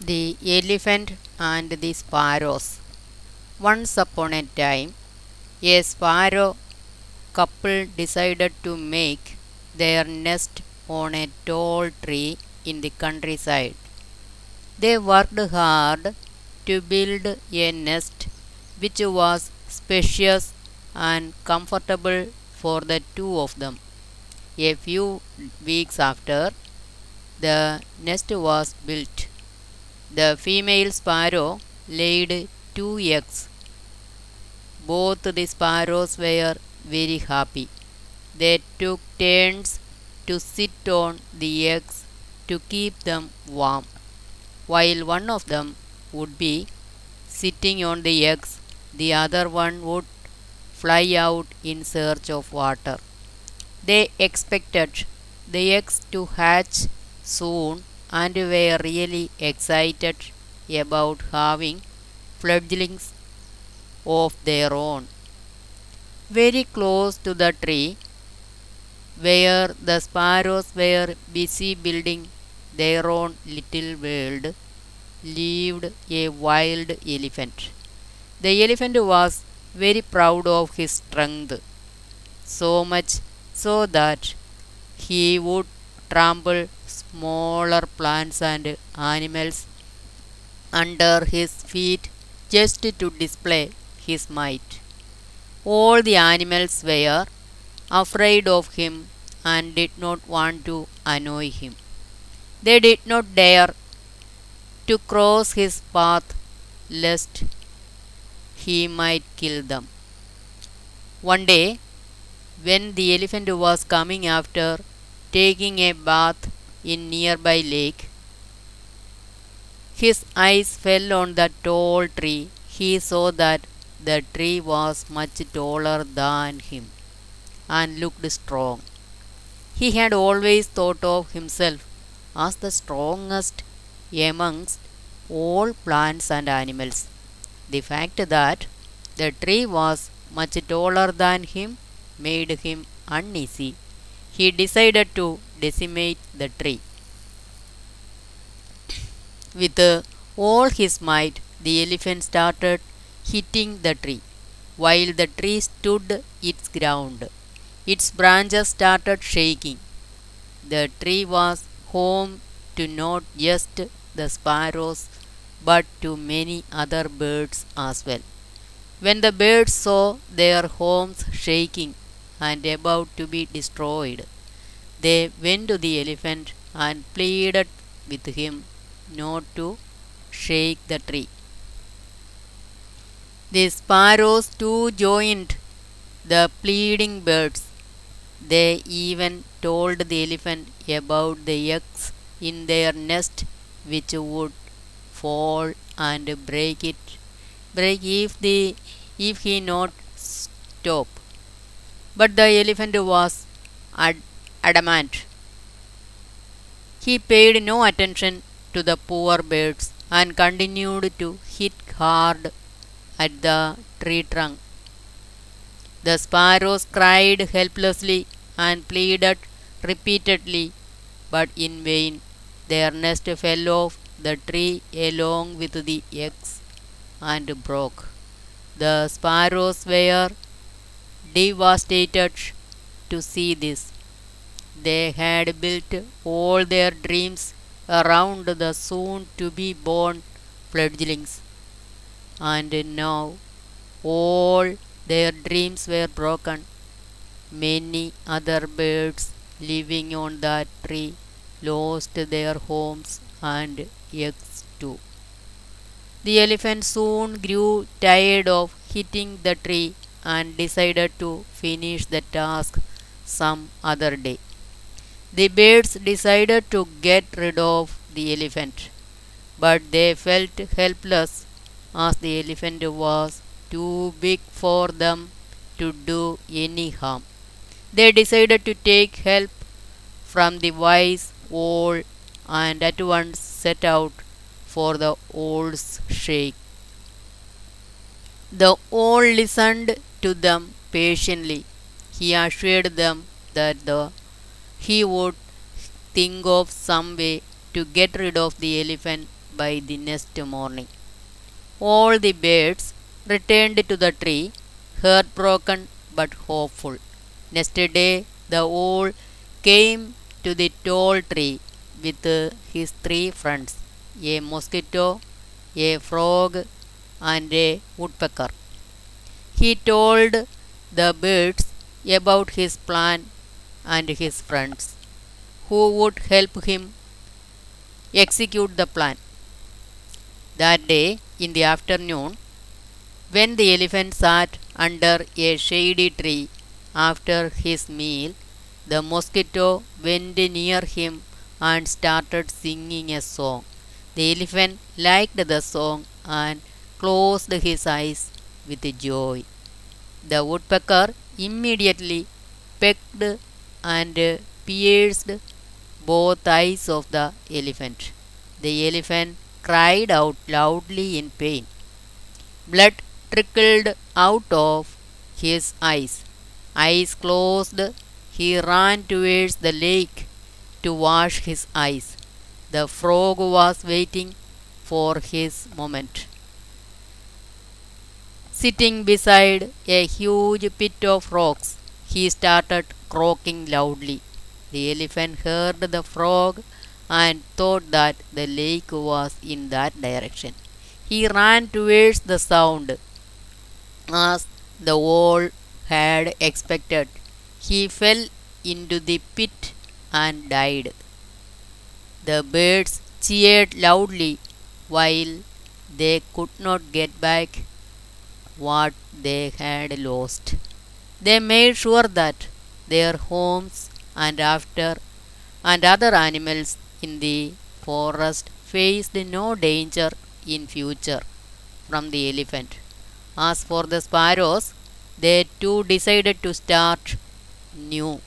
The Elephant and the Sparrows. Once upon a time, a sparrow couple decided to make their nest on a tall tree in the countryside. They worked hard to build a nest which was spacious and comfortable for the two of them. A few weeks after, the nest was built. The female sparrow laid two eggs. Both the sparrows were very happy. They took turns to sit on the eggs to keep them warm. While one of them would be sitting on the eggs, the other one would fly out in search of water. They expected the eggs to hatch soon and were really excited about having fledglings of their own. Very close to the tree, where the sparrows were busy building their own little world, lived a wild elephant. The elephant was very proud of his strength, so much so that he would trample smaller plants and animals under his feet just to display his might. All the animals were afraid of him and did not want to annoy him. They did not dare to cross his path lest he might kill them. One day, when the elephant was coming after taking a bath in nearby lake, his eyes fell on the tall tree. He saw that the tree was much taller than him and looked strong. He had always thought of himself as the strongest amongst all plants and animals. The fact that the tree was much taller than him made him uneasy. He decided to decimate the tree. With uh, all his might, the elephant started hitting the tree. While the tree stood its ground, its branches started shaking. The tree was home to not just the sparrows but to many other birds as well. When the birds saw their homes shaking and about to be destroyed, they went to the elephant and pleaded with him not to shake the tree. The sparrows too joined the pleading birds. They even told the elephant about the eggs in their nest which would fall and break it break if the if he not stop. But the elephant was ad- adamant. He paid no attention to the poor birds and continued to hit hard at the tree trunk. The sparrows cried helplessly and pleaded repeatedly, but in vain. Their nest fell off the tree along with the eggs and broke. The sparrows were devastated to see this. They had built all their dreams around the soon to be born fledglings, and now all their dreams were broken. Many other birds living on that tree lost their homes and eggs too. The elephant soon grew tired of hitting the tree and decided to finish the task some other day. The birds decided to get rid of the elephant, but they felt helpless as the elephant was too big for them to do any harm. They decided to take help from the wise old and at once set out for the owl's shake. The old listened to them patiently. He assured them that the, he would think of some way to get rid of the elephant by the next morning. All the birds returned to the tree, heartbroken but hopeful. Next day, the owl came to the tall tree with his three friends a mosquito, a frog, and a woodpecker. He told the birds about his plan and his friends who would help him execute the plan. That day, in the afternoon, when the elephant sat under a shady tree after his meal, the mosquito went near him and started singing a song. The elephant liked the song and closed his eyes with joy. The woodpecker immediately pecked and pierced both eyes of the elephant. The elephant cried out loudly in pain. Blood trickled out of his eyes. Eyes closed, he ran towards the lake to wash his eyes. The frog was waiting for his moment. Sitting beside a huge pit of rocks, he started croaking loudly. The elephant heard the frog and thought that the lake was in that direction. He ran towards the sound. As the owl had expected, he fell into the pit and died. The birds cheered loudly while they could not get back what they had lost. They made sure that their homes and after and other animals in the forest faced no danger in future from the elephant. As for the sparrows, they too decided to start new